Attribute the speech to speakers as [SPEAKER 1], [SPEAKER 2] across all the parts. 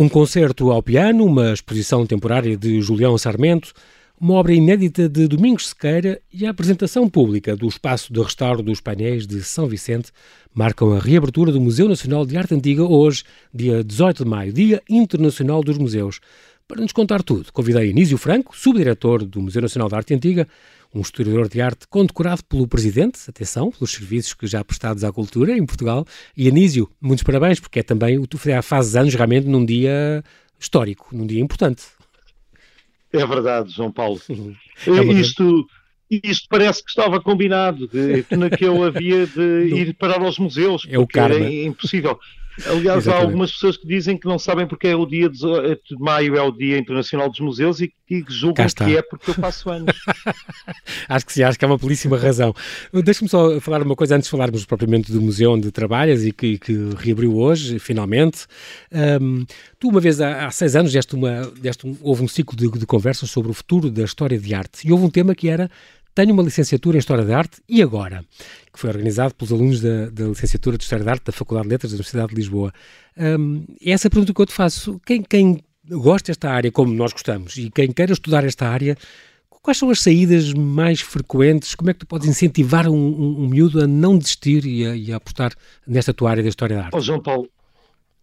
[SPEAKER 1] Um concerto ao piano, uma exposição temporária de Julião Sarmento, uma obra inédita de Domingos Sequeira e a apresentação pública do espaço de restauro dos painéis de São Vicente marcam a reabertura do Museu Nacional de Arte Antiga hoje, dia 18 de maio, Dia Internacional dos Museus. Para nos contar tudo, convidei Anísio Franco, subdiretor do Museu Nacional de Arte Antiga, um historiador de arte condecorado pelo Presidente, atenção, pelos serviços que já prestados à cultura em Portugal. E Anísio, muitos parabéns, porque é também, tu fazes anos realmente num dia histórico, num dia importante.
[SPEAKER 2] É verdade, João Paulo. É isto, isto parece que estava combinado, que, que eu havia de ir parar aos museus,
[SPEAKER 1] é o karma.
[SPEAKER 2] é impossível. Aliás, Exatamente. há algumas pessoas que dizem que não sabem porque é o dia de maio é o Dia Internacional dos Museus e que julgam que é porque eu faço anos.
[SPEAKER 1] acho que sim, acho que há uma belíssima razão. Deixa-me só falar uma coisa antes de falarmos propriamente do museu onde trabalhas e que, que reabriu hoje, finalmente. Um, tu, uma vez há, há, seis anos, deste uma, deste um, houve um ciclo de, de conversas sobre o futuro da história de arte e houve um tema que era tenho uma licenciatura em História da Arte e agora? Que foi organizado pelos alunos da, da Licenciatura de História da Arte da Faculdade de Letras da Universidade de Lisboa. Um, essa pergunta que eu te faço, quem, quem gosta desta área como nós gostamos e quem queira estudar esta área, quais são as saídas mais frequentes? Como é que tu podes incentivar um, um, um miúdo a não desistir e a, e a, apostar nesta tua área da História da Arte?
[SPEAKER 2] Oh, João Paulo,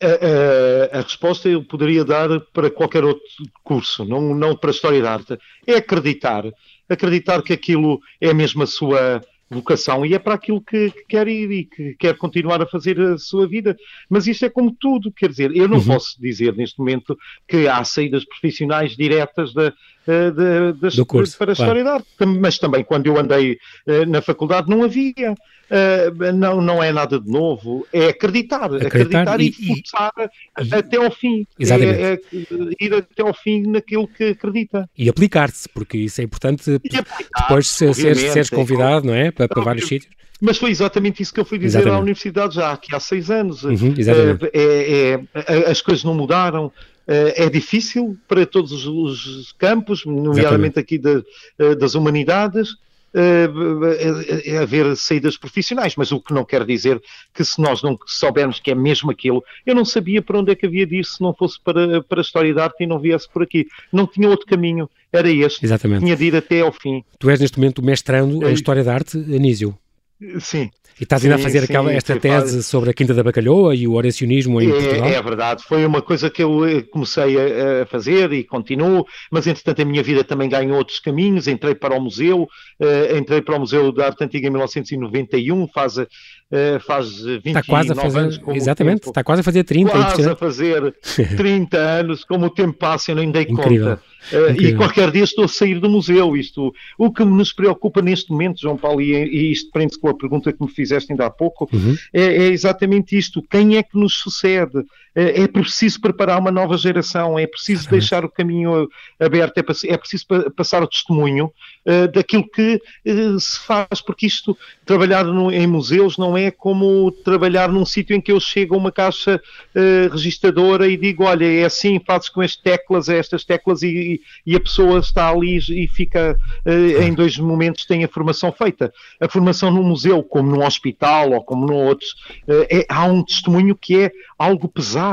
[SPEAKER 2] a, a, a, resposta eu poderia dar para qualquer outro curso, não, não para a História da Arte. É acreditar acreditar que aquilo é mesmo a sua vocação e é para aquilo que, que, quer ir e que quer continuar a fazer a sua vida. Mas isso é como tudo, quer dizer, eu não uhum. posso dizer neste momento que há saídas profissionais diretas da, eh, da, da, curso, para a história claro. da arte, mas também quando eu andei uh, na faculdade não havia. Uh, não, não é nada de novo, é acreditar, acreditar, acreditar e, e forçar e, até ao fim.
[SPEAKER 1] Exatamente.
[SPEAKER 2] É, é, ir até ao fim naquilo que acredita.
[SPEAKER 1] E aplicar-se, porque isso é importante depois de seres, seres é convidado, não é? Para, para vários sítios.
[SPEAKER 2] Mas foi exatamente isso que eu fui dizer exatamente. à universidade já aqui há seis anos.
[SPEAKER 1] Uhum,
[SPEAKER 2] é, é, as coisas não mudaram, é difícil para todos os, campos, nomeadamente aqui de, das humanidades, uh, haver saídas profissionais, mas o que não quer dizer que se nós não soubermos que é mesmo aquilo, eu não sabia para onde é que havia de ir se não fosse para, para a história da arte e não viesse por aqui. Não tinha outro caminho, era este.
[SPEAKER 1] Exatamente.
[SPEAKER 2] Tinha de ir até ao fim.
[SPEAKER 1] Tu és neste momento mestrando é, em História da Arte, Anísio.
[SPEAKER 2] Sim.
[SPEAKER 1] E estás ainda a fazer sim, aquela, esta tese faz... sobre a Quinta da Bacalhoa e o oracionismo em
[SPEAKER 2] é,
[SPEAKER 1] Portugal?
[SPEAKER 2] É verdade, foi uma coisa que eu eh, comecei a, fazer e continuo, mas entretanto a minha vida também ganhou outros caminhos, entrei para o museu, uh, entrei para o Museu da Arte Antiga em 1991, faz, uh, faz 29 está quase a
[SPEAKER 1] fazer,
[SPEAKER 2] anos.
[SPEAKER 1] Exatamente, está quase a fazer 30.
[SPEAKER 2] Quase a fazer 30 anos, como o tempo passa eu nem dei Incrível. conta. Uh, e qualquer dia estou a sair do museu. Isto, o que nos preocupa neste momento, João Paulo, e, e isto prende-se com a pergunta que me fizeste ainda há pouco,
[SPEAKER 1] uhum.
[SPEAKER 2] é, é, exatamente isto. Quem é que nos sucede? É, é preciso preparar uma nova geração, é preciso deixar o caminho aberto, é, é preciso passar o testemunho uh, daquilo que uh, se faz, porque isto, trabalhar em museus não é como trabalhar num sítio em que eu chego a uma caixa uh, registradora e digo, olha, é assim, fazes com estas teclas, estas teclas e, e a pessoa está ali e fica em dois momentos tem a formação feita. A formação num museu, como num hospital ou como num outro, é, há um testemunho que é algo pesado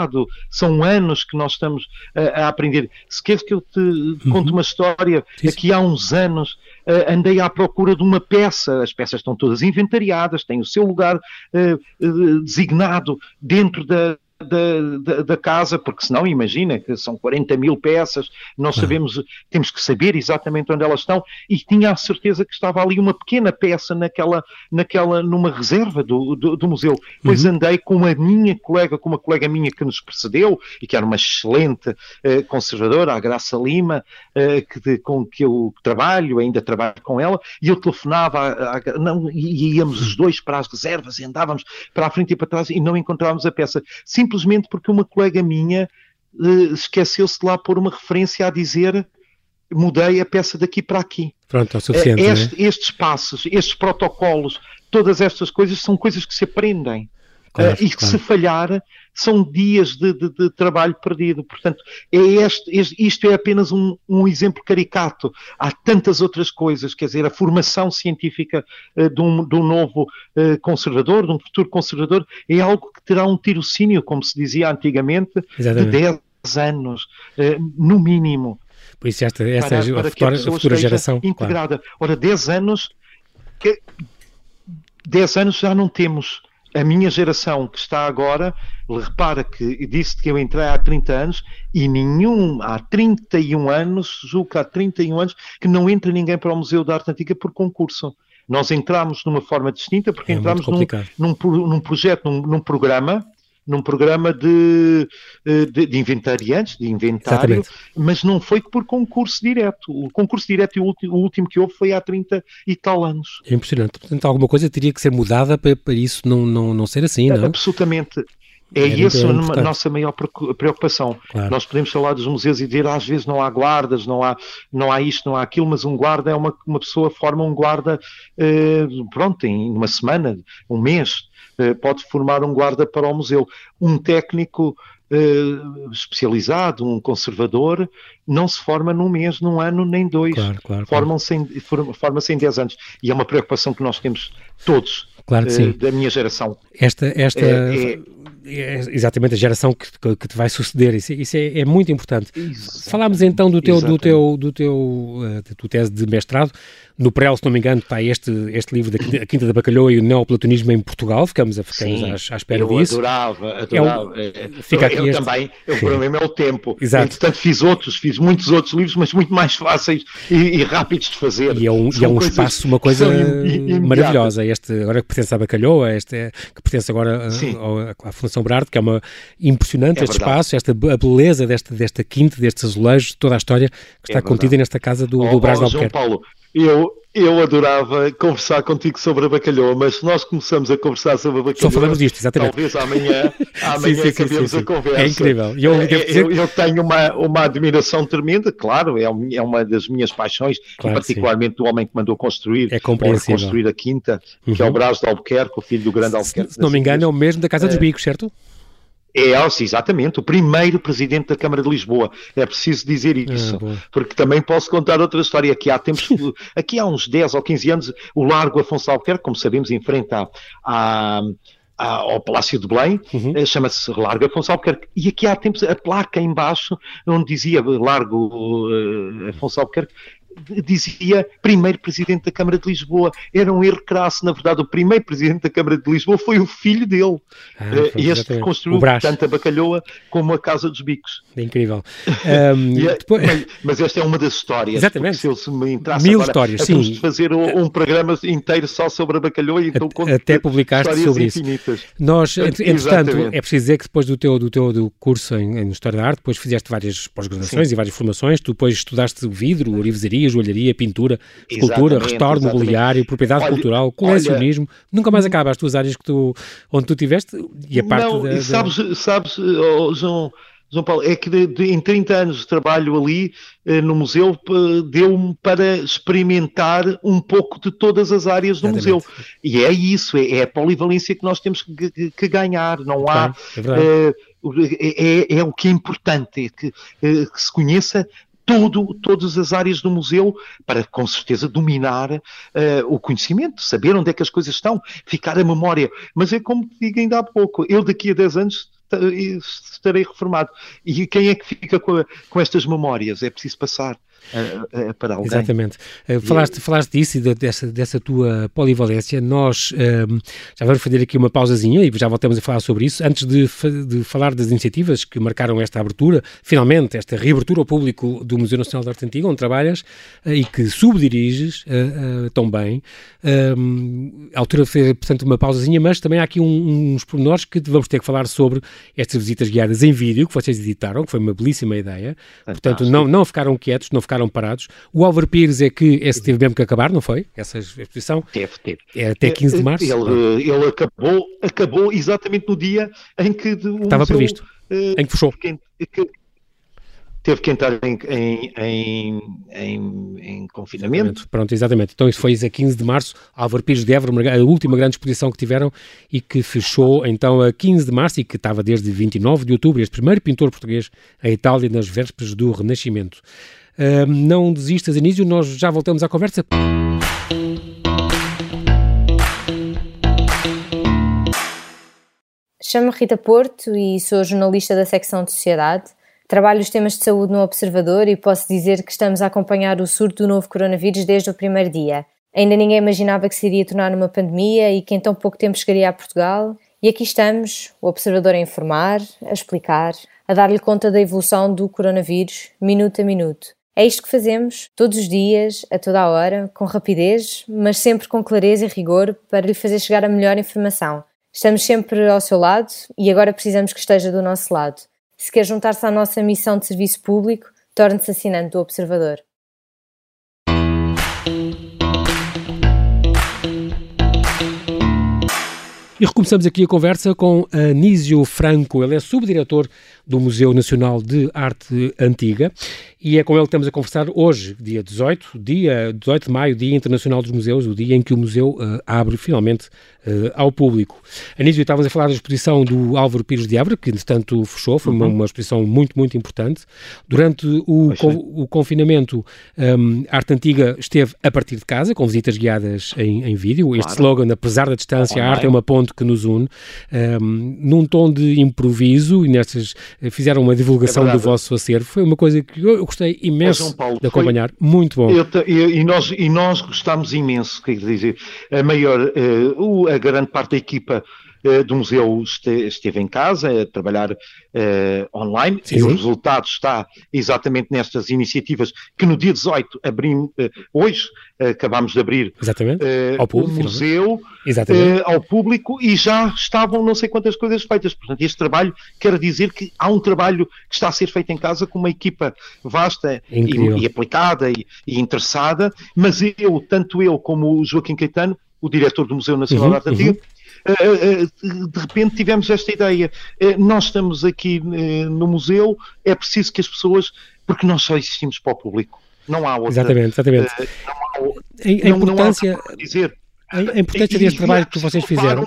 [SPEAKER 2] são anos que nós estamos a, a aprender. Se queres que eu te uhum. conte uma história, Sim. aqui há uns anos uh, andei à procura de uma peça, as peças estão todas inventariadas, têm o seu lugar uh, uh, designado dentro da, da, da, da, casa, porque senão imagina que são 40 mil peças, nós sabemos, temos que saber exatamente onde elas estão, e tinha a certeza que estava ali uma pequena peça naquela, naquela numa reserva do, do, do museu. Pois uhum. andei com uma minha colega, com uma colega minha que nos precedeu, e que era uma excelente uh, conservadora, a Graça Lima, uh, que, com que eu trabalho, ainda trabalho com ela, e eu telefonava, a, a, não, e íamos os dois para as reservas, e andávamos para a frente e para trás, e não encontrávamos a peça. Simplesmente simplesmente porque uma colega minha uh, esqueceu-se de lá pôr uma referência a dizer mudei a peça daqui para aqui.
[SPEAKER 1] Pronto, é suficiente.
[SPEAKER 2] Este,
[SPEAKER 1] é?
[SPEAKER 2] Estes passos, estes protocolos, todas estas coisas são coisas que se aprendem. Claro, uh, e que claro. se falhar são dias de, de, de, trabalho perdido. Portanto, é este, este, isto é apenas um, um, exemplo caricato. Há tantas outras coisas, quer dizer, a formação científica uh, de, um, de, um, novo uh, conservador, de um futuro conservador, é algo que terá um tirocínio, como se dizia antigamente, Exatamente. de 10 anos, no mínimo.
[SPEAKER 1] Por isso esta, esta para, é a, futura, a, a futura geração.
[SPEAKER 2] Integrada. Claro. Ora, 10 anos, que, 10 anos já não temos a minha geração que está agora, repara que disse que eu entrei há 30 anos e nenhum, há 31 anos, julgo que há 31 anos, que não entra ninguém para o Museu da Arte Antiga por concurso. Nós entramos de uma forma distinta porque é entramos num, num, num, projeto, num, num programa num programa de, eh, de, de inventariantes, de inventário, Exatamente. mas não foi por concurso direto. O concurso direto, o último, o último que houve foi há 30 e tal anos.
[SPEAKER 1] É impressionante. Portanto, alguma coisa teria que ser mudada para, para isso não, não, não ser assim, não?
[SPEAKER 2] Absolutamente. É, é essa a nossa maior preocupação. Claro. Nós podemos falar dos museus e dizer às vezes não há guardas, não há, não há isto, não há aquilo, mas um guarda é uma, uma pessoa forma um guarda, eh, pronto, em uma semana, um mês. Eh, pode formar um guarda para o museu. Um técnico uh, especializado, um conservador, não se forma num mês, num ano, nem dois. Claro, claro, Formam-se em, forma-se em 10 anos. E é uma preocupação que nós temos todos, claro uh, da minha geração.
[SPEAKER 1] Esta, esta, é, é, é exatamente a geração que, que, te vai suceder. Isso, isso é, é, muito importante. Exatamente. Falámos então do teu, do teu, do teu, uh, da tua tese de mestrado. No pré se não me engano, está este, este livro da Quinta da Bacalhoa e o Neoplatonismo em Portugal. Ficamos, a, ficamos Sim, à, à espera
[SPEAKER 2] eu
[SPEAKER 1] disso.
[SPEAKER 2] adorava, adorava. É um, fica aqui eu este... também. O problema é o tempo. Exato. Entretanto, fiz outros, fiz muitos outros livros, mas muito mais fáceis e, e rápidos de fazer.
[SPEAKER 1] E é um, e é um espaço, uma coisa maravilhosa. Este, agora que pertence à Bacalhoa, este, que pertence agora à, à Fundação Brardo, que é uma impressionante é este verdade. espaço, esta, a beleza desta, desta quinta, destes azulejos, toda a história que está é contida nesta casa do, oh, do Brás oh, de Albuquerque.
[SPEAKER 2] Paulo, eu, eu adorava conversar contigo sobre a bacalhoa, mas se nós começamos a conversar sobre a bacalhoa.
[SPEAKER 1] Só falamos disto, exatamente.
[SPEAKER 2] Talvez amanhã, amanhã sim, sim, acabemos sim, a conversa.
[SPEAKER 1] É incrível.
[SPEAKER 2] Eu, eu, eu, eu, tenho uma, uma admiração tremenda, claro, é, é uma das minhas paixões, claro, particularmente do homem que mandou construir,
[SPEAKER 1] é
[SPEAKER 2] construir a quinta, uhum. que é o uhum. Brás de Albuquerque, o filho do grande Albuquerque.
[SPEAKER 1] Se, se não me engano, é o mesmo da Casa dos é. Bicos, certo?
[SPEAKER 2] É, exatamente, o primeiro presidente da Câmara de Lisboa. É preciso dizer isso, ah, porque também posso contar outra história. Aqui há tempos, aqui há uns 10 ou 15 anos, o Largo Afonso Albuquerque, como sabemos, enfrenta a, a ao Palácio de Belém, uhum. Eh, chama-se Largo Afonso Albuquerque, e aqui há tempos a placa embaixo, onde dizia Largo uh, Afonso Albuquerque, dizia primeiro presidente da Câmara de Lisboa. Era um erro crasso, na verdade, o primeiro presidente da Câmara de Lisboa foi o filho dele. Ah, uh, este que construiu tanto a Bacalhoa como a Casa dos Bicos.
[SPEAKER 1] É incrível.
[SPEAKER 2] Um, é, depois... mas, mas, esta é uma das histórias.
[SPEAKER 1] Exatamente.
[SPEAKER 2] Se eu se me entrasse
[SPEAKER 1] Mil agora, histórias, sim.
[SPEAKER 2] de fazer um, um, programa inteiro só sobre a Bacalhoa e então
[SPEAKER 1] Até publicaste sobre infinitas. isso. Nós, entretanto, é preciso dizer que depois do teu, do teu do curso em, em História da Arte, depois fizeste várias pós-graduações e várias formações, tu depois estudaste vidro, orivesaria, joalharia, pintura, escultura, restauro mobiliário, propriedade olha, cultural, colecionismo. Olha, Nunca mais acaba as tuas áreas que tu, onde tu tiveste e a parte
[SPEAKER 2] não,
[SPEAKER 1] da, da...
[SPEAKER 2] Sabes, sabes oh, João, João Paulo, é que de, de, em 30 anos de trabalho ali eh, no museu deu-me para experimentar um pouco de todas as áreas do Exatamente. museu. E é isso, é, é, a polivalência que nós temos que, que, ganhar. Não há. É, é, é, o que é importante, é que, eh, que se conheça todo, todas as áreas do museu para, com certeza, dominar uh, o conhecimento, saber onde é que as coisas estão, ficar a memória. Mas é como te digo ainda há pouco, eu daqui a 10 anos estarei reformado. E quem é que fica com, com estas memórias? É preciso passar uh, uh, para alguém.
[SPEAKER 1] Exatamente. Uh, falaste, falaste disso e de, dessa, dessa tua polivalência. Nós ehm, já vamos fazer aqui uma pausazinha e já voltamos a falar sobre isso. Antes de, de falar das iniciativas que marcaram esta abertura, finalmente, esta reabertura ao público do Museu Nacional de Arte Antiga, onde trabalhas e que subdiriges tão bem. Ehm, a altura fez, portanto, uma pausazinha, mas também há aqui um, uns pormenores que vamos ter que falar sobre estas visitas guiadas em vídeo que vocês editaram, que foi uma belíssima ideia. Fantástico. Portanto, não, não ficaram quietos, não ficaram parados. O Álvaro Pires é que esse teve mesmo que acabar, não foi? Essa exposição?
[SPEAKER 2] Teve, teve.
[SPEAKER 1] É até 15 de março?
[SPEAKER 2] Ele, ele acabou, acabou exatamente no dia em que...
[SPEAKER 1] Estava museu, previsto. Uh, em que fechou. Que, que,
[SPEAKER 2] teve que entrar em, em, em, em, em confinamento.
[SPEAKER 1] Exatamente. Pronto, exatamente. Então isso foi a 15 de março, Álvaro Pires de Évora, a última grande exposição que tiveram e que fechou então a 15 de março e que estava desde 29 de outubro, este primeiro pintor português a Itália nas vésperas do Renascimento. Não desistas, Anísio, nós já voltamos à conversa.
[SPEAKER 3] Chamo-me Rita Porto e sou jornalista da secção de Sociedade Trabalho os temas de saúde no Observador e posso dizer que estamos a acompanhar o surto do novo coronavírus desde o primeiro dia. Ainda ninguém imaginava que se iria tornar numa pandemia e que em tão pouco tempo chegaria a Portugal. E aqui estamos, o Observador a informar, a explicar, a dar-lhe conta da evolução do coronavírus, minuto a minuto. É isto que fazemos, todos os dias, a toda a hora, com rapidez, mas sempre com clareza e rigor para lhe fazer chegar a melhor informação. Estamos sempre ao seu lado e agora precisamos que esteja do nosso lado. Se quer juntar-se à nossa missão de serviço público, torne-se assinante do Observador.
[SPEAKER 1] E recomeçamos aqui a conversa com Anísio Franco, ele é subdiretor do Museu Nacional de Arte Antiga e é com ele que estamos a conversar hoje, dia 18, dia 18 de maio, Dia Internacional dos Museus, o dia em que o museu uh, abre finalmente uh, ao público. Anísio, estávamos a falar da exposição do Álvaro Pires de Évora, que entretanto fechou, foi uma, uhum. uma, exposição muito, muito importante. Durante o, o confinamento, um, a arte antiga esteve a partir de casa, com visitas guiadas em, em vídeo. Claro. Este slogan, apesar da distância, a arte é uma ponte que nos une, um, num tom de improviso, e nestas eh, fizeram uma divulgação é do vosso acervo. Foi uma coisa que eu, eu gostei imenso Paulo, de acompanhar. Foi, muito bom. Eu,
[SPEAKER 2] eu, e, nós, e nós gostamos imenso, quer dizer, a maior, uh, a grande parte da equipa do museu este, esteve em casa a trabalhar uh, online. Sim, e o resultado está exatamente nestas iniciativas que no dia 18 abrimos, uh, hoje acabámos de abrir
[SPEAKER 1] ao
[SPEAKER 2] público, o museu ao público e já estavam não sei quantas coisas feitas. Portanto, este trabalho quer dizer que há um trabalho que está a ser feito em casa com uma equipa vasta e, e, aplicada e, e, interessada, mas eu, tanto eu como o Joaquim Caetano, o diretor do Museu Nacional uhum, de Arte Antiga, uhum. eh, eh, de repente tivemos esta ideia. Eh, nós estamos aqui no museu, é preciso que as pessoas, porque nós só existimos para o público. Não há outra.
[SPEAKER 1] Exatamente, exatamente. Não há, a, importância, não dizer. A, importância deste trabalho que vocês fizeram.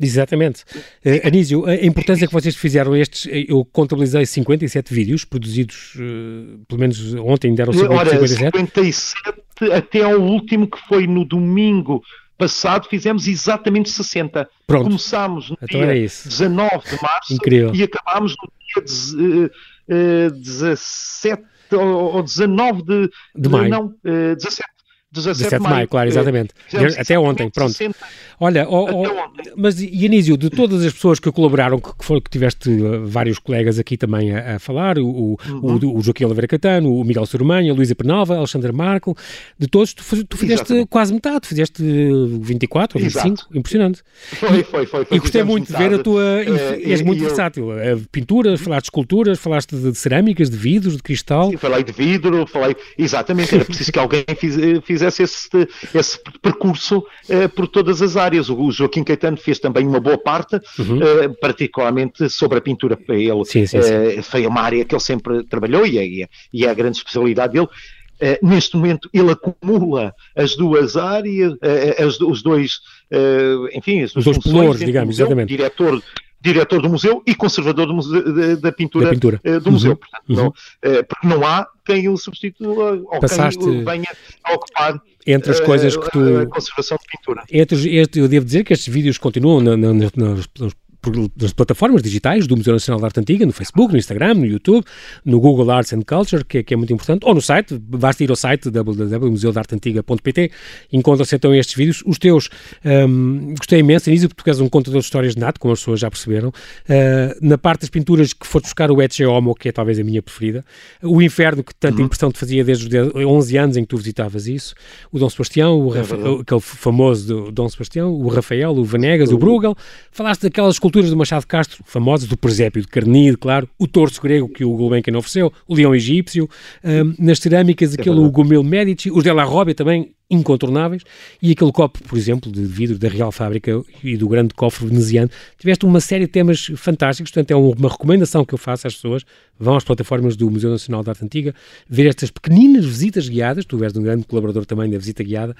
[SPEAKER 1] Exatamente. Uh, Anísio, a importância que vocês fizeram estes, eu contabilizei 57 vídeos produzidos, uh, pelo menos ontem deram 50,
[SPEAKER 2] Ora, 57. 57 até ao último que foi no domingo passado fizemos exatamente 60.
[SPEAKER 1] Pronto.
[SPEAKER 2] Começámos no então dia 19 de março
[SPEAKER 1] Incrível.
[SPEAKER 2] e acabámos no dia uh, uh, 17 ou 19 de,
[SPEAKER 1] de maio.
[SPEAKER 2] Não, uh, 17
[SPEAKER 1] 17, 17 de maio, claro, eh, exatamente. Até ontem, pronto. 60, Olha, oh, oh, mas Anísio, de todas as pessoas que colaboraram, que, foi, que tiveste uh, vários colegas aqui também a, a falar, o, uhum. o, o, Joaquim Oliveira Catano, o Miguel Sormanha, a Luísa Penalva, Alexandre Marco, de todos, tu, tu fizeste exatamente. quase metade, fizeste 24 ou 25, Exato. impressionante.
[SPEAKER 2] Foi, foi, foi. foi
[SPEAKER 1] e gostei muito metade. de ver a tua. Uh, és muito eu... versátil. Pinturas, falaste de esculturas, falaste de, cerâmicas, de vidros, de cristal.
[SPEAKER 2] Sim, falei de vidro, falei. Exatamente, era preciso que alguém fiz, fizesse esse, esse percurso uh, por todas as áreas. O Joaquim Caetano fez também uma boa parte, uhum. uh, particularmente sobre a pintura ele.
[SPEAKER 1] Sim, sim, sim.
[SPEAKER 2] Uh, foi uma área que ele sempre trabalhou e é, e é a grande especialidade dele. Uh, neste momento ele acumula as duas áreas, uh, as, os dois, uh, enfim, as
[SPEAKER 1] duas os dois pelouros, digamos, exatamente.
[SPEAKER 2] Diretor, diretor do museu e conservador do museu, da, da, pintura, da pintura. do uhum. museu. Portanto, uhum. não, porque não há quem o substitua ou
[SPEAKER 1] Passaste...
[SPEAKER 2] quem venha a ocupar
[SPEAKER 1] entre as coisas que tu.
[SPEAKER 2] A conservação de pintura.
[SPEAKER 1] Entre, este, eu devo dizer que estes vídeos continuam na, na, nas, nas nas plataformas digitais do Museu Nacional de Arte Antiga, no Facebook, no Instagram, no YouTube, no Google Arts and Culture, que, é, que é muito importante, ou no site, basta ir ao site www.museudarteantiga.pt, encontra-se então estes vídeos. Os teus, um, gostei imenso, Anísio, porque tu és um contador de histórias de nato, como as pessoas já perceberam. Uh, na parte das pinturas que foste buscar o Ecce Homo, que é talvez a minha preferida, o Inferno, que tanta uhum. impressão te fazia desde os 11 anos em que tu visitavas isso, o Dom Sebastião, o é aquele famoso do Dom Sebastião, o Rafael, o Vanegas, o Bruegel, falaste daquelas esculturas esculturas do Machado Castro, famosas, do presépio de Carnide, claro, o torso grego que o Gulbenkian ofereceu, o leão egípcio, um, nas cerâmicas, é aquele Gomel Medici, os Della Robbia também, incontornáveis, e aquele copo, por exemplo, de vidro da Real Fábrica e do grande cofre veneziano. Tiveste uma série de temas fantásticos, portanto é uma recomendação que eu faço às pessoas, vão às plataformas do Museu Nacional de Arte Antiga, ver estas pequeninas visitas guiadas, tu és um grande colaborador também da visita guiada,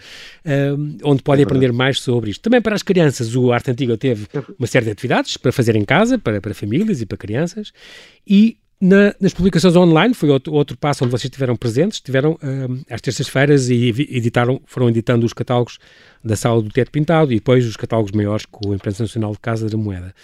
[SPEAKER 1] um, onde podem é aprender mais sobre isto. Também para as crianças, o Arte Antiga teve é uma série de atividades para fazer em casa, para, para famílias e para crianças, e na, nas publicações online, foi outro, outro passo onde vocês estiveram presentes, estiveram uh, às terças-feiras e editaram, foram editando os catálogos da Sala do Teto Pintado e depois os catálogos maiores com a Imprensa Nacional de Casa da Moeda.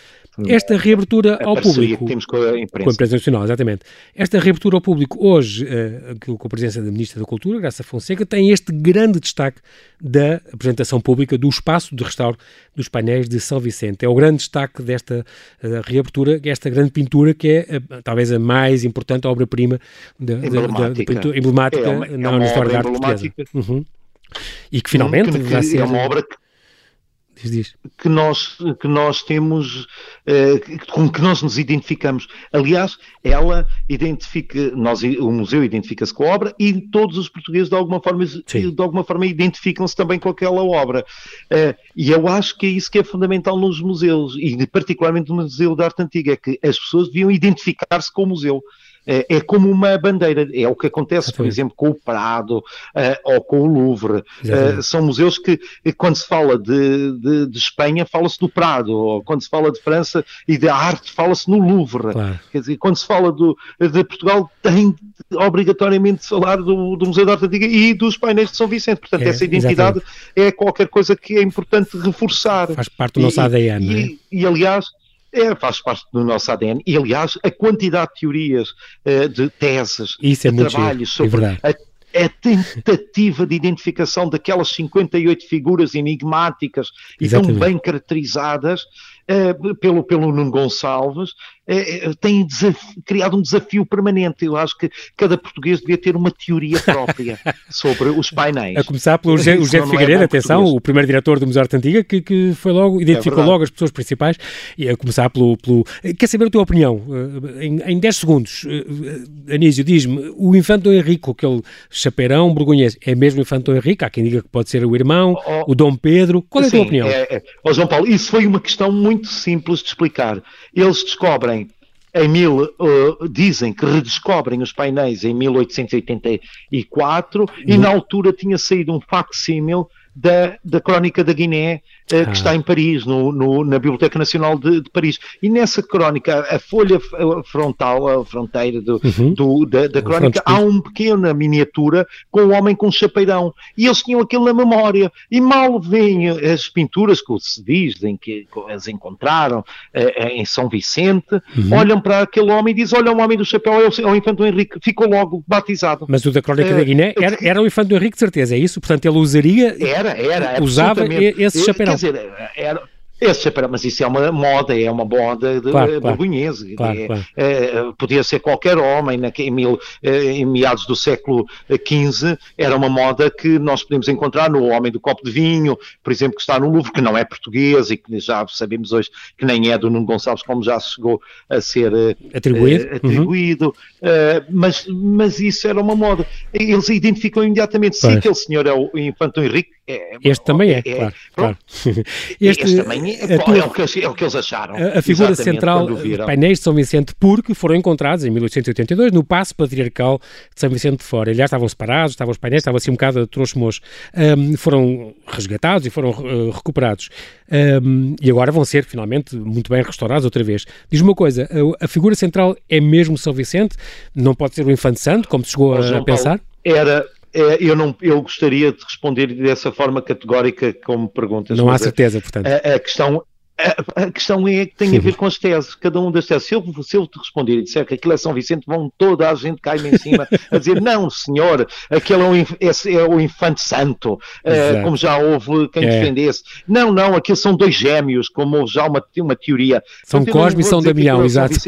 [SPEAKER 1] Esta reabertura ao público.
[SPEAKER 2] Que temos com a imprensa.
[SPEAKER 1] Com a imprensa nacional, exatamente. Esta reabertura ao público hoje, uh, com a presença da Ministra da Cultura, Graça Fonseca, tem este grande destaque da apresentação pública do espaço de restauro dos painéis de São Vicente. É o grande destaque desta uh, reabertura, esta grande pintura que é uh, talvez a mais importante obra-prima emblemática, emblemática
[SPEAKER 2] é é na história da arte portuguesa.
[SPEAKER 1] Uhum. E que finalmente
[SPEAKER 2] que,
[SPEAKER 1] vai ser...
[SPEAKER 2] É uma obra que. Que nós que nós temos eh, com que nós nos identificamos. Aliás ela identifica nós o museu identifica-se com a obra e todos os portugueses de alguma forma Sim. de alguma forma identificam-se também com aquela obra. Eh, e eu acho que é isso que é fundamental nos museus e particularmente no museu da arte antiga é que as pessoas deviam identificar-se com o museu é, é como uma bandeira. É o que acontece, por exemplo, com o Prado uh, ou com o Louvre. Uh, são museus que, quando se fala de, de, de Espanha, fala-se do Prado, ou quando se fala de França e de arte, fala-se no Louvre. Claro. Quer dizer, quando se fala do, de Portugal, tem obrigatoriamente de falar do, do, Museu da Arte Antiga e dos painéis de São Vicente. Portanto, é, essa identidade exatamente. é qualquer coisa que é importante reforçar.
[SPEAKER 1] Faz parte do nosso ADN.
[SPEAKER 2] E,
[SPEAKER 1] é?
[SPEAKER 2] e, aliás, é, faz parte do nosso ADN. E, aliás, a quantidade de teorias, uh, de teses,
[SPEAKER 1] Isso é
[SPEAKER 2] de trabalhos
[SPEAKER 1] giro.
[SPEAKER 2] sobre
[SPEAKER 1] é
[SPEAKER 2] a, a, tentativa de identificação daquelas 58 figuras enigmáticas Exatamente. e tão bem caracterizadas uh, pelo, pelo Nuno Gonçalves, é, é, tem criado um desafio permanente. Eu acho que cada português devia ter uma teoria própria sobre os painéis.
[SPEAKER 1] A começar pelo José, Figueiredo, é atenção, português. o primeiro diretor do Museu Arte Antiga, que, que foi logo, identificou é logo as pessoas principais, e a começar pelo, pelo... Quer saber a tua opinião? Eh, em, em 10 segundos, eh, Anísio, diz-me, o Infante Dom Henrique, aquele chapeirão borgonhês, é mesmo o Infante Dom Henrique? Há quem diga que pode ser o irmão, oh, o Dom Pedro. Qual é a tua opinião? É,
[SPEAKER 2] é. Oh, João Paulo, isso foi uma questão muito simples de explicar. Eles descobrem em mil, uh, dizem que redescobrem os painéis em 1884 uhum. e na altura tinha saído um facsímil da, da Crónica da Guiné ah. que está em Paris, no, no, na Biblioteca Nacional de, de, Paris. E nessa crónica, a folha frontal, a fronteira do, uhum. do, da, da crónica, há uma pequena miniatura com um homem com um chapeirão. E eles tinham aquilo na memória. E mal veem as pinturas que se diz, em que as encontraram uh, em São Vicente, uhum. olham para aquele homem e dizem: Olha, o homem do chapéu é o, é o Infante Henrique. Ficou logo batizado.
[SPEAKER 1] Mas o da Crónica uh, da Guiné era, era o Infante Henrique, de certeza, é isso? Portanto, ele usaria.
[SPEAKER 2] Era, era.
[SPEAKER 1] Usava esse chapeirão.
[SPEAKER 2] Quer dizer, era, esse chapéu, mas isso é uma moda, é uma moda de claro, burgonhesa. Claro, é, claro. É, podia ser qualquer homem na, em, mil, eh, em, meados do século XV, era uma moda que nós podemos encontrar no Homem do Copo de Vinho, por exemplo, que está no Louvre, que não é português e que já sabemos hoje que nem é do Nuno Gonçalves, como já chegou a ser eh,
[SPEAKER 1] atribuído.
[SPEAKER 2] Uh, atribuído. Uhum. Uh, mas, mas isso era uma moda. Eles identificam imediatamente se aquele senhor é o Infante Henrique, é,
[SPEAKER 1] este também é, é claro. claro.
[SPEAKER 2] Este, este, também é, tua, é, o que, é, o que, eles acharam.
[SPEAKER 1] A, a figura central de painéis de São Vicente, porque foram encontrados em 1882 no Passo Patriarcal de São Vicente de Fora. Aliás, estavam separados, estavam os painéis, estavam assim um bocado a trouxe um, Foram resgatados e foram uh, recuperados. Um, e agora vão ser, finalmente, muito bem restaurados outra vez. Diz uma coisa, a, a, figura central é mesmo São Vicente? Não pode ser o Infante Santo, como se chegou a, a pensar?
[SPEAKER 2] Paulo, era, é, eu, não, eu gostaria de responder dessa forma categórica como perguntas.
[SPEAKER 1] Não há certeza, portanto.
[SPEAKER 2] A, a questão a, a, questão é que tem a ver com as teses, cada um das teses. Se eu, se eu te responder e disser que aquilo é São Vicente, vão toda a gente cair-me em cima a dizer: não, senhor, aquele é o, é, é o Infante Santo, uh, como já houve quem é. defendesse. Não, não, aquilo são dois gêmeos, como já uma, uma teoria.
[SPEAKER 1] São Cosme e São Damião, exato.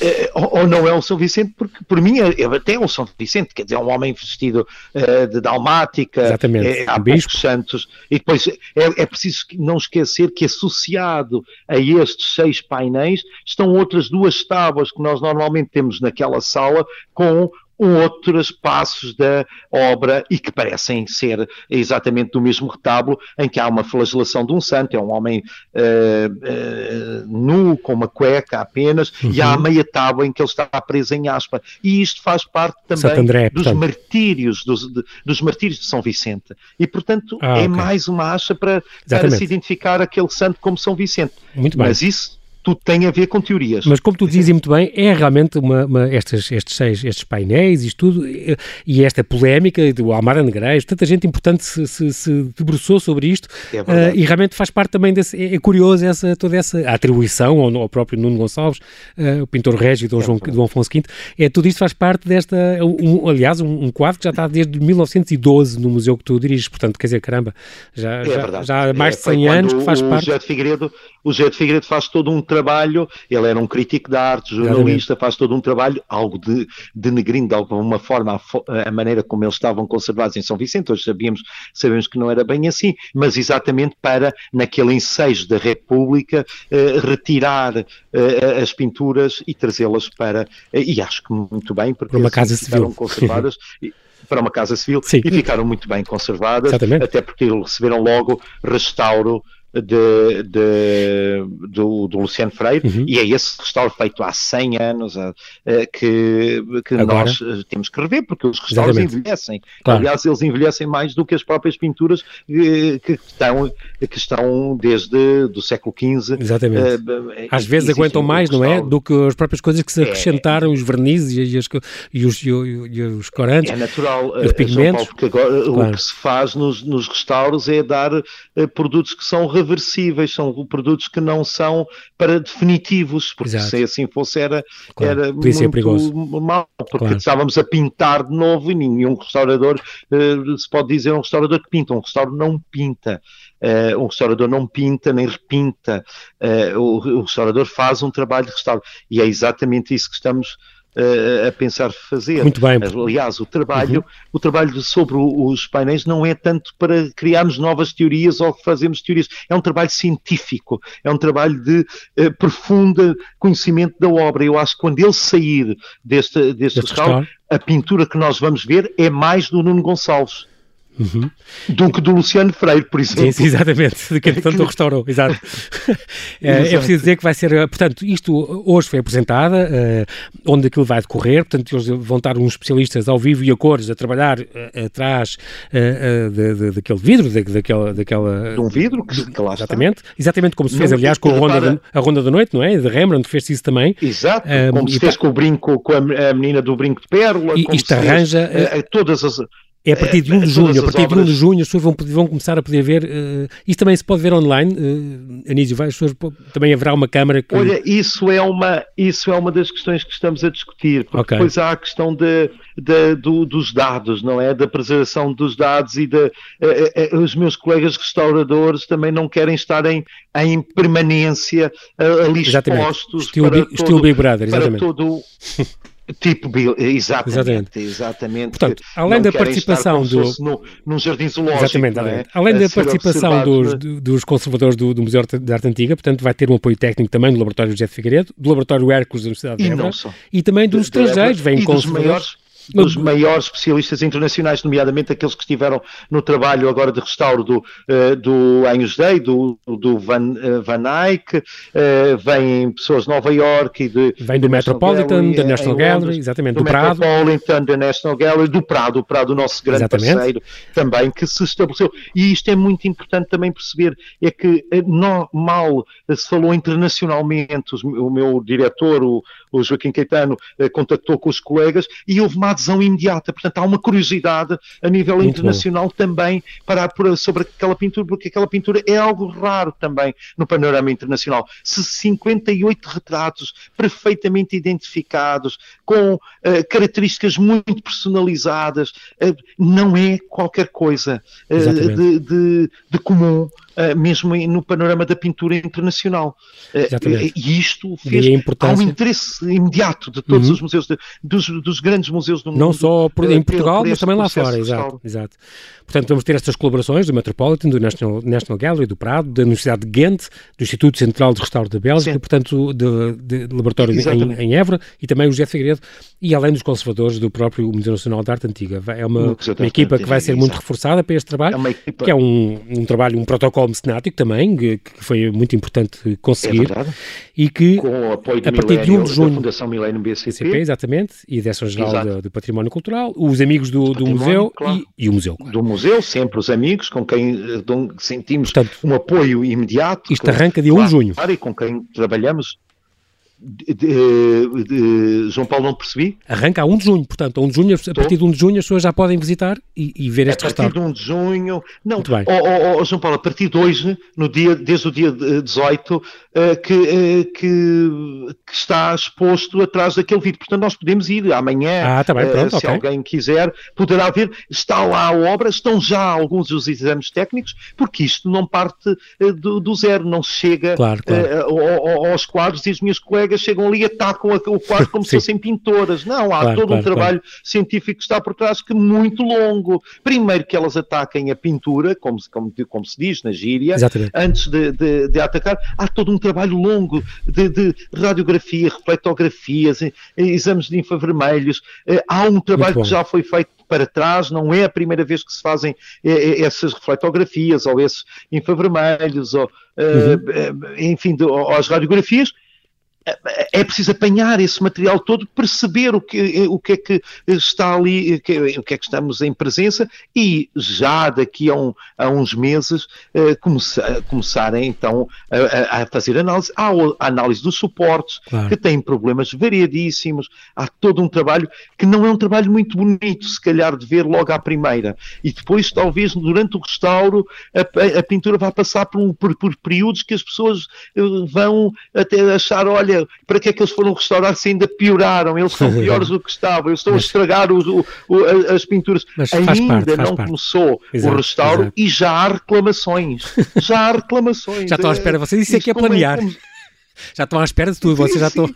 [SPEAKER 2] Eh, ou não é o São Vicente, porque por mim é, é até o São Vicente, quer dizer, é um homem vestido uh, de dalmática,
[SPEAKER 1] Exatamente.
[SPEAKER 2] É, há poucos santos, e depois é, é, preciso não esquecer que associado a estes seis painéis estão outras duas tábuas que nós normalmente temos naquela sala com outros passos da obra e que parecem ser exatamente do mesmo retábulo, em que há uma flagelação de um santo, é um homem uh, uh, nu, com uma cueca apenas, uhum. e há a uhum. meia tábua em que ele está preso em aspa. E isto faz parte também
[SPEAKER 1] André,
[SPEAKER 2] dos portanto. martírios, dos, de, dos martírios de São Vicente. E, portanto, ah, é okay. mais uma acha para, para se identificar aquele santo como São Vicente.
[SPEAKER 1] Muito bem.
[SPEAKER 2] Mas isso tudo tem a ver com teorias.
[SPEAKER 1] Mas como tu dizes muito bem, é realmente uma, uma estes, estes seis, estes painéis e tudo, e esta polémica do Almara Negreiros, tanta gente importante se, se, se debruçou sobre isto é uh, e realmente faz parte também desse, é, é curioso essa, toda essa atribuição ao, ao próprio Nuno Gonçalves, uh, o pintor régio do, é João, do Afonso V, é, tudo isto faz parte desta, um, aliás, um, um, quadro que já está desde 1912 no museu que tu diriges, portanto, quer dizer, caramba, já, é já, já há mais de 100 anos que faz
[SPEAKER 2] o,
[SPEAKER 1] parte.
[SPEAKER 2] O Figueiredo, o José de Figueiredo faz todo um trabalho, ele era um crítico de arte, jornalista, Exatamente. faz todo um trabalho, algo de denegrindo de alguma forma a, a, maneira como eles estavam conservados em São Vicente, hoje sabíamos, sabemos que não era bem assim, mas exatamente para, naquele ensejo da República, eh, retirar eh, as pinturas e trazê-las para, eh, e acho que muito bem, porque
[SPEAKER 1] para uma casa civil.
[SPEAKER 2] conservadas. para uma casa civil
[SPEAKER 1] Sim.
[SPEAKER 2] e ficaram muito bem conservadas,
[SPEAKER 1] Exatamente.
[SPEAKER 2] até porque receberam logo restauro de, de, do, do Luciano Freire, uhum. e é esse restauro feito há 100 anos uh, que, que nós uh, temos que rever, porque os restauros Exatamente. envelhecem. Claro. Aliás, eles envelhecem mais do que as próprias pinturas uh, que, estão, que estão desde do século XV.
[SPEAKER 1] Exatamente. Às vezes aguentam mais, não é? Do que as próprias coisas que se é. acrescentaram, é, os vernizes e, as, e, os, e, e os corantes.
[SPEAKER 2] É natural,
[SPEAKER 1] os pigmentos.
[SPEAKER 2] Paulo, porque agora claro. o que se faz nos, nos restauros é dar produtos que são reversíveis, são produtos que não são para definitivos, porque Exato. se assim fosse era, claro. era muito mal, porque claro. estávamos a pintar de novo e nenhum restaurador uh, se pode dizer um restaurador que pinta, um restaurador não pinta. Uh, um restaurador não pinta nem repinta, uh, o, o, restaurador faz um trabalho de restauro e é exatamente isso que estamos a pensar fazer.
[SPEAKER 1] Muito bem.
[SPEAKER 2] Aliás, o trabalho, uhum. o trabalho sobre os painéis não é tanto para criarmos novas teorias ou fazermos teorias, é um trabalho científico, é um trabalho de uh, profundo conhecimento da obra. Eu acho que quando ele sair deste, deste restauro, a pintura que nós vamos ver é mais do Nuno Gonçalves. Uhum. do que do Luciano Freire, por exemplo.
[SPEAKER 1] Sim, sim exatamente, de quem tanto restaurou, exato. é, é preciso dizer que vai ser, eh, portanto, isto hoje foi apresentada, uh, onde aquilo vai decorrer, portanto, eles vão estar uns especialistas ao vivo e a cores a trabalhar uh, atrás uh, de, de, daquele vidro, de, daquela, daquela...
[SPEAKER 2] De um vidro que, que lá
[SPEAKER 1] Exatamente, está. exatamente como se fez, aliás, com a ronda, para... de, a ronda da Noite, não é? De Rembrandt fez isso também.
[SPEAKER 2] Exato, como se fez com o brinco, com a, a menina do brinco de pérola.
[SPEAKER 1] E isto arranja...
[SPEAKER 2] Fez, todas as
[SPEAKER 1] é a partir de 1 de junho. A partir de 1 de junho as pessoas vão, vão começar a poder ver. Uh, isto também se pode ver online, uh, Anísio. Vai, as pessoas, também haverá uma câmara que.
[SPEAKER 2] Olha, isso é uma, isso é uma das questões que estamos a discutir. Porque okay. depois há a questão de, de, do, dos dados, não é? Da preservação dos dados e de. Uh, uh, os meus colegas restauradores também não querem estar em, em permanência ali exatamente. expostos.
[SPEAKER 1] Estilo, para estilo todo, Big Brother, exatamente.
[SPEAKER 2] Para todo, Tipo, exatamente, exatamente. exatamente.
[SPEAKER 1] Portanto, além da participação do.
[SPEAKER 2] No, num jardim zoológico. Exatamente,
[SPEAKER 1] é? além da participação dos, dos conservadores do, do, Museu de Arte Antiga, portanto, vai ter um apoio técnico também do Laboratório José de Figueiredo, do Laboratório Hércules da Universidade de Évora e, e também dos estrangeiros, vêm conservadores
[SPEAKER 2] dos maiores especialistas internacionais, nomeadamente aqueles que estiveram no trabalho agora de restauro do, uh, do Anjos Day, do, do Van, uh, Van Eyck, uh, vêm pessoas de Nova York e de...
[SPEAKER 1] Vem do, Metropolitan, da National Gallery, exatamente, do, do Prado.
[SPEAKER 2] Metropolitan, da National Gallery, do Prado, o Prado, o nosso grande exatamente. parceiro também, que se estabeleceu. E isto é muito importante também perceber, é que não, mal se falou internacionalmente, o meu diretor, o, o Joaquim Caetano, contactou com os colegas e houve uma adesão imediata. Portanto, há uma curiosidade a nível Muito internacional bom. também para, sobre aquela pintura, porque aquela pintura é algo raro também no panorama internacional. Se 58 retratos perfeitamente identificados, com uh, características muito personalizadas, uh, não é qualquer coisa uh, de, de, de comum mesmo no panorama da pintura internacional. Uh, e isto fez e há um interesse imediato de todos uhum. os museus, de, dos, dos, grandes museus do mundo.
[SPEAKER 1] Não só por, em Portugal, mas também lá fora. Exato, exato. Portanto, vamos ter estas colaborações do Metropolitan, do National, National Gallery, do Prado, da Universidade de Ghent, do Instituto Central de Restauro da Bélgica, Sim. portanto, de, de, de laboratório em, em, Évora e também o José Figueiredo, e além dos conservadores do próprio Museu Nacional de Arte Antiga. É uma, uma equipa que vai ser muito reforçada para este trabalho, é que é um, um trabalho, um protocolo futebol mecenático também, que, que foi muito importante conseguir.
[SPEAKER 2] É
[SPEAKER 1] e que,
[SPEAKER 2] Com o apoio
[SPEAKER 1] a partir de 1 de junho,
[SPEAKER 2] da Fundação Milênio BCP,
[SPEAKER 1] BCP, exatamente, e Direção-Geral do, do, Património Cultural, os amigos do, do museu claro. e, e, o museu. Claro.
[SPEAKER 2] Do museu, sempre os amigos, com quem eh, sentimos Portanto, um apoio imediato.
[SPEAKER 1] Isto com, arranca dia 1 de junho.
[SPEAKER 2] E com quem trabalhamos de, de, de, João Paulo não percebi.
[SPEAKER 1] Arranca a 1 de junho, portanto, a 1 de junho, a partir de 1 de junho as pessoas já podem visitar e, e ver este restaurante.
[SPEAKER 2] A partir de 1 de junho, não, oh, oh, oh, João Paulo, a partir de hoje, no dia, desde o dia 18, uh, eh, que, uh, que, que, está exposto atrás daquele vídeo. Portanto, nós podemos ir amanhã,
[SPEAKER 1] ah, tá bem, pronto,
[SPEAKER 2] uh, se
[SPEAKER 1] okay.
[SPEAKER 2] alguém quiser, poderá ver, está lá a obra, estão já alguns dos exames técnicos, porque isto não parte do, do, zero, não se chega
[SPEAKER 1] claro, claro.
[SPEAKER 2] aos quadros e as minhas colegas chegam ali e atacam o quadro como se fossem pintoras. Não, há
[SPEAKER 1] claro,
[SPEAKER 2] todo um trabalho científico que está por trás que é muito longo. Primeiro que elas ataquem a pintura, como, como, como se diz na gíria,
[SPEAKER 1] Exatamente.
[SPEAKER 2] antes de, de, de, atacar, há todo um trabalho longo de, de radiografia, reflectografias, exames de infravermelhos. Eh, há um trabalho que já foi feito para trás, não é a primeira vez que se fazem eh, eh, essas reflectografias ou esses infravermelhos, ou, uhum. enfim, de, ou as radiografias, é preciso apanhar esse material todo, perceber o que, o que é que está ali, o que é que estamos em presença e já daqui a, um, a uns meses eh, começar, começarem então a, a, fazer análise. Há a análise dos suportes, claro. que têm problemas variadíssimos, há todo um trabalho que não é um trabalho muito bonito, se calhar, de ver logo à primeira. E depois, talvez, durante o restauro, a, a pintura vai passar por, por, por períodos que as pessoas eh, vão até achar, olha, para que é que eles foram restaurar se ainda pioraram? Eles são piores do que estavam, eles estão mas, a estragar os, o, o, as pinturas. ainda
[SPEAKER 1] parte,
[SPEAKER 2] não
[SPEAKER 1] parte.
[SPEAKER 2] começou
[SPEAKER 1] exato,
[SPEAKER 2] o restauro
[SPEAKER 1] exato.
[SPEAKER 2] e já há reclamações. Já há reclamações.
[SPEAKER 1] já estão à espera, vocês isso é que é planear. Como... Já estão à espera de tudo, vocês já estão.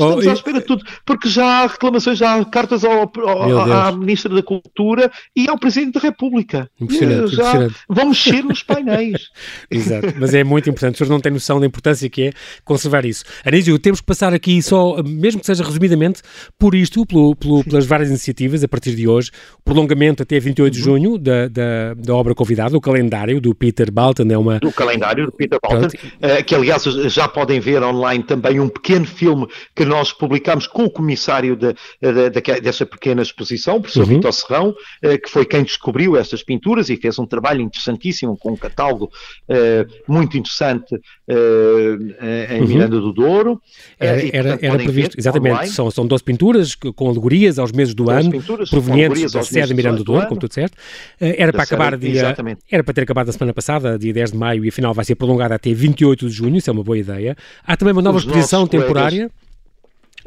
[SPEAKER 2] Estamos oh, à espera de tudo, porque já há reclamações, já há cartas ao, ao, à Ministra da Cultura e ao Presidente da República.
[SPEAKER 1] Impressionante,
[SPEAKER 2] já
[SPEAKER 1] impressionante.
[SPEAKER 2] Vão mexer nos painéis.
[SPEAKER 1] Exato, mas é muito importante, as pessoas não têm noção da importância que é conservar isso. Anísio, temos que passar aqui só, mesmo que seja resumidamente, por isto, pelo, pelo, pelas várias iniciativas a partir de hoje, o prolongamento até 28 de uhum. junho da, da, da, obra convidada, o calendário do Peter Balton é uma...
[SPEAKER 2] Do calendário do Peter Balton, uh, que aliás já podem ver online também um pequeno filme que nós publicamos com o comissário de, de, de, dessa pequena exposição, o professor uhum. Vitor Serrão, eh, que foi quem descobriu estas pinturas e fez um trabalho interessantíssimo com um catálogo eh, muito interessante eh, em uhum. Miranda do Douro.
[SPEAKER 1] Era, e, portanto, era previsto, exatamente, são, são 12 pinturas com alegorias aos meses do ano, provenientes da sede de Miranda do Douro, como tu disseste. Era para acabar dia, era para ter acabado na semana passada, dia 10 de maio, e afinal vai ser prolongada até 28 de junho, isso é uma boa ideia. Há também uma nova
[SPEAKER 2] Os
[SPEAKER 1] exposição temporária.
[SPEAKER 2] Colegas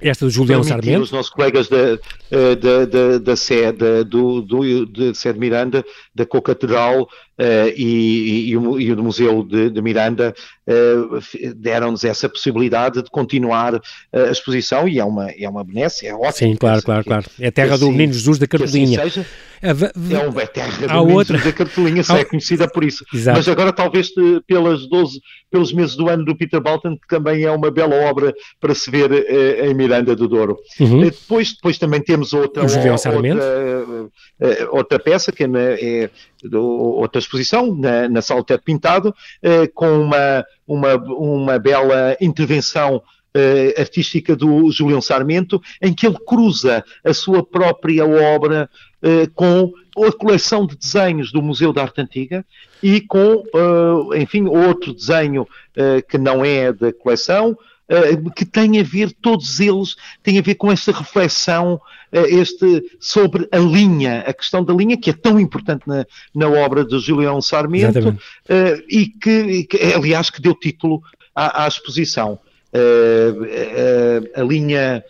[SPEAKER 1] esta do Julião Sarmento.
[SPEAKER 2] Os nossos colegas da, da, da, da sede, do, do, de sede Miranda, da Co-Catedral uh, e, e, o, e, o, Museu de, de Miranda uh, deram-nos essa possibilidade de continuar uh, a exposição e é uma, é uma benesse, é ótimo.
[SPEAKER 1] Sim, claro, claro, que, claro. É a terra do Menino Jesus da Cartolinha.
[SPEAKER 2] Assim seja, é uma terra do
[SPEAKER 1] Menino outra...
[SPEAKER 2] Jesus da Cartolinha, só é conhecida por isso.
[SPEAKER 1] Exato.
[SPEAKER 2] Mas agora talvez pelas 12, pelos meses do ano do Peter Balton, que também é uma bela obra para se ver em Miranda do Douro.
[SPEAKER 1] Uhum.
[SPEAKER 2] Depois, depois também temos outra, outra, outra peça que é, é outra exposição na, na Sala Teto Pintado, eh, com uma, uma, uma bela intervenção Uh, artística do Julião Sarmento, em que ele cruza a sua própria obra uh, com a coleção de desenhos do Museu da Arte Antiga e com, uh, enfim, outro desenho que não é da coleção, que tem a ver, todos eles têm a ver com esta reflexão este, sobre a linha, a questão da linha, que é tão importante na, na obra de Julião Sarmento, e que, que, aliás, que deu título à, à exposição. a linha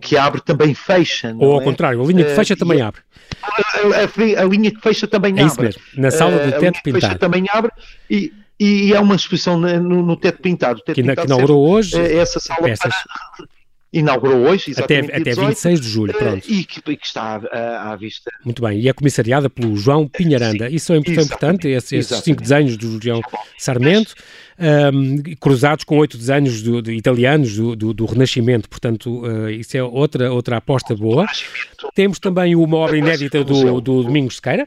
[SPEAKER 2] que abre também fecha.
[SPEAKER 1] Ou ao
[SPEAKER 2] é?
[SPEAKER 1] contrário, a linha que fecha também abre.
[SPEAKER 2] A, a, a, linha que fecha também
[SPEAKER 1] é
[SPEAKER 2] abre.
[SPEAKER 1] Isso mesmo, na sala do teto pintado.
[SPEAKER 2] fecha também abre e, e é uma exposição no, no teto pintado. teto
[SPEAKER 1] que,
[SPEAKER 2] pintado
[SPEAKER 1] que inaugurou hoje
[SPEAKER 2] essa sala
[SPEAKER 1] peças.
[SPEAKER 2] Para, inaugurou hoje,
[SPEAKER 1] até, até 26 de julho, pronto.
[SPEAKER 2] E que, que está à, à, vista.
[SPEAKER 1] Muito bem, e é comissariada pelo João Pinharanda. Sim, Isso é importante, esses, esses cinco desenhos do João Sarmento, um, cruzados com oito desenhos do, de italianos do, do, do, Renascimento, portanto, uh, isso é outra, outra aposta boa. Temos também uma obra inédita do, do Domingos Sequeira,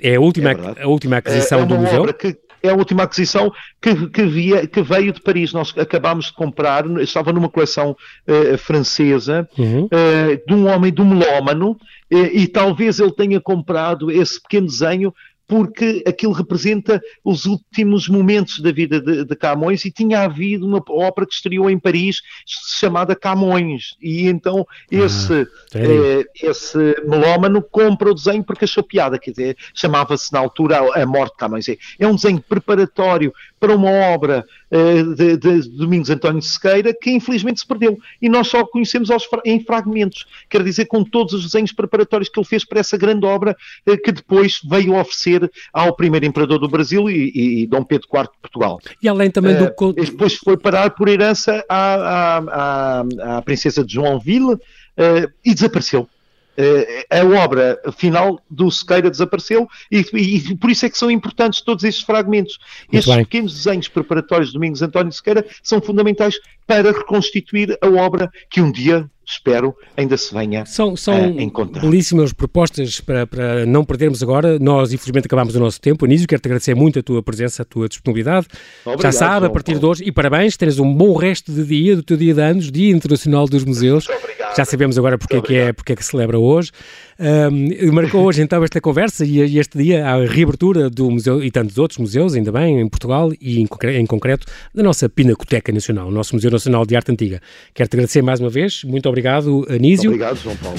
[SPEAKER 1] É a última, é a última aquisição é do museu?
[SPEAKER 2] Que, é a última aquisição que, que, via, que, veio de Paris. Nós acabámos de comprar, estava numa coleção uh, francesa, uhum. uh, de um homem, de um melómano, uh, e talvez ele tenha comprado esse pequeno desenho porque aquilo representa os últimos momentos da vida de, de, Camões e tinha havido uma ópera que estreou em Paris chamada Camões. E então esse, ah, eh, esse melómano compra o desenho porque achou piada, quer dizer, chamava-se na altura A Morte de Camões. É um desenho preparatório para uma obra uh, de, de, Domingos António Sequeira que infelizmente se perdeu e nós só conhecemos aos, em fragmentos, quer dizer, com todos os desenhos preparatórios que ele fez para essa grande obra uh, que depois veio oferecer ao primeiro imperador do Brasil e, e, e Dom Pedro IV de Portugal.
[SPEAKER 1] E além também do... Uh,
[SPEAKER 2] depois foi parar por herança à, à, à, à princesa de Joãoville e desapareceu. Uh, a obra final do Sequeira desapareceu e, e, por isso é que são importantes todos estes fragmentos. Muito Estes bem. pequenos desenhos preparatórios de Domingos António Sequeira são fundamentais para reconstituir a obra que um dia espero, ainda se venha
[SPEAKER 1] são, são a encontrar. belíssimas propostas para, para não perdermos agora. Nós, infelizmente, acabámos o nosso tempo. Anísio, quero-te agradecer muito a tua presença, a tua disponibilidade. Obrigado, Já sabe, a partir de hoje, e parabéns, tens um bom resto de dia, do teu dia de anos, Dia Internacional dos Museus. Já sabemos agora porque é, que é, porque é que celebra hoje. Um, marcou hoje então esta conversa e este dia a reabertura do museu e tantos outros museus, ainda bem, em Portugal e em, em concreto da nossa Pinacoteca Nacional, o nosso Museu Nacional de Arte Antiga. Quero-te agradecer mais uma vez. Muito obrigado, Anísio.
[SPEAKER 2] Obrigado, João Paulo.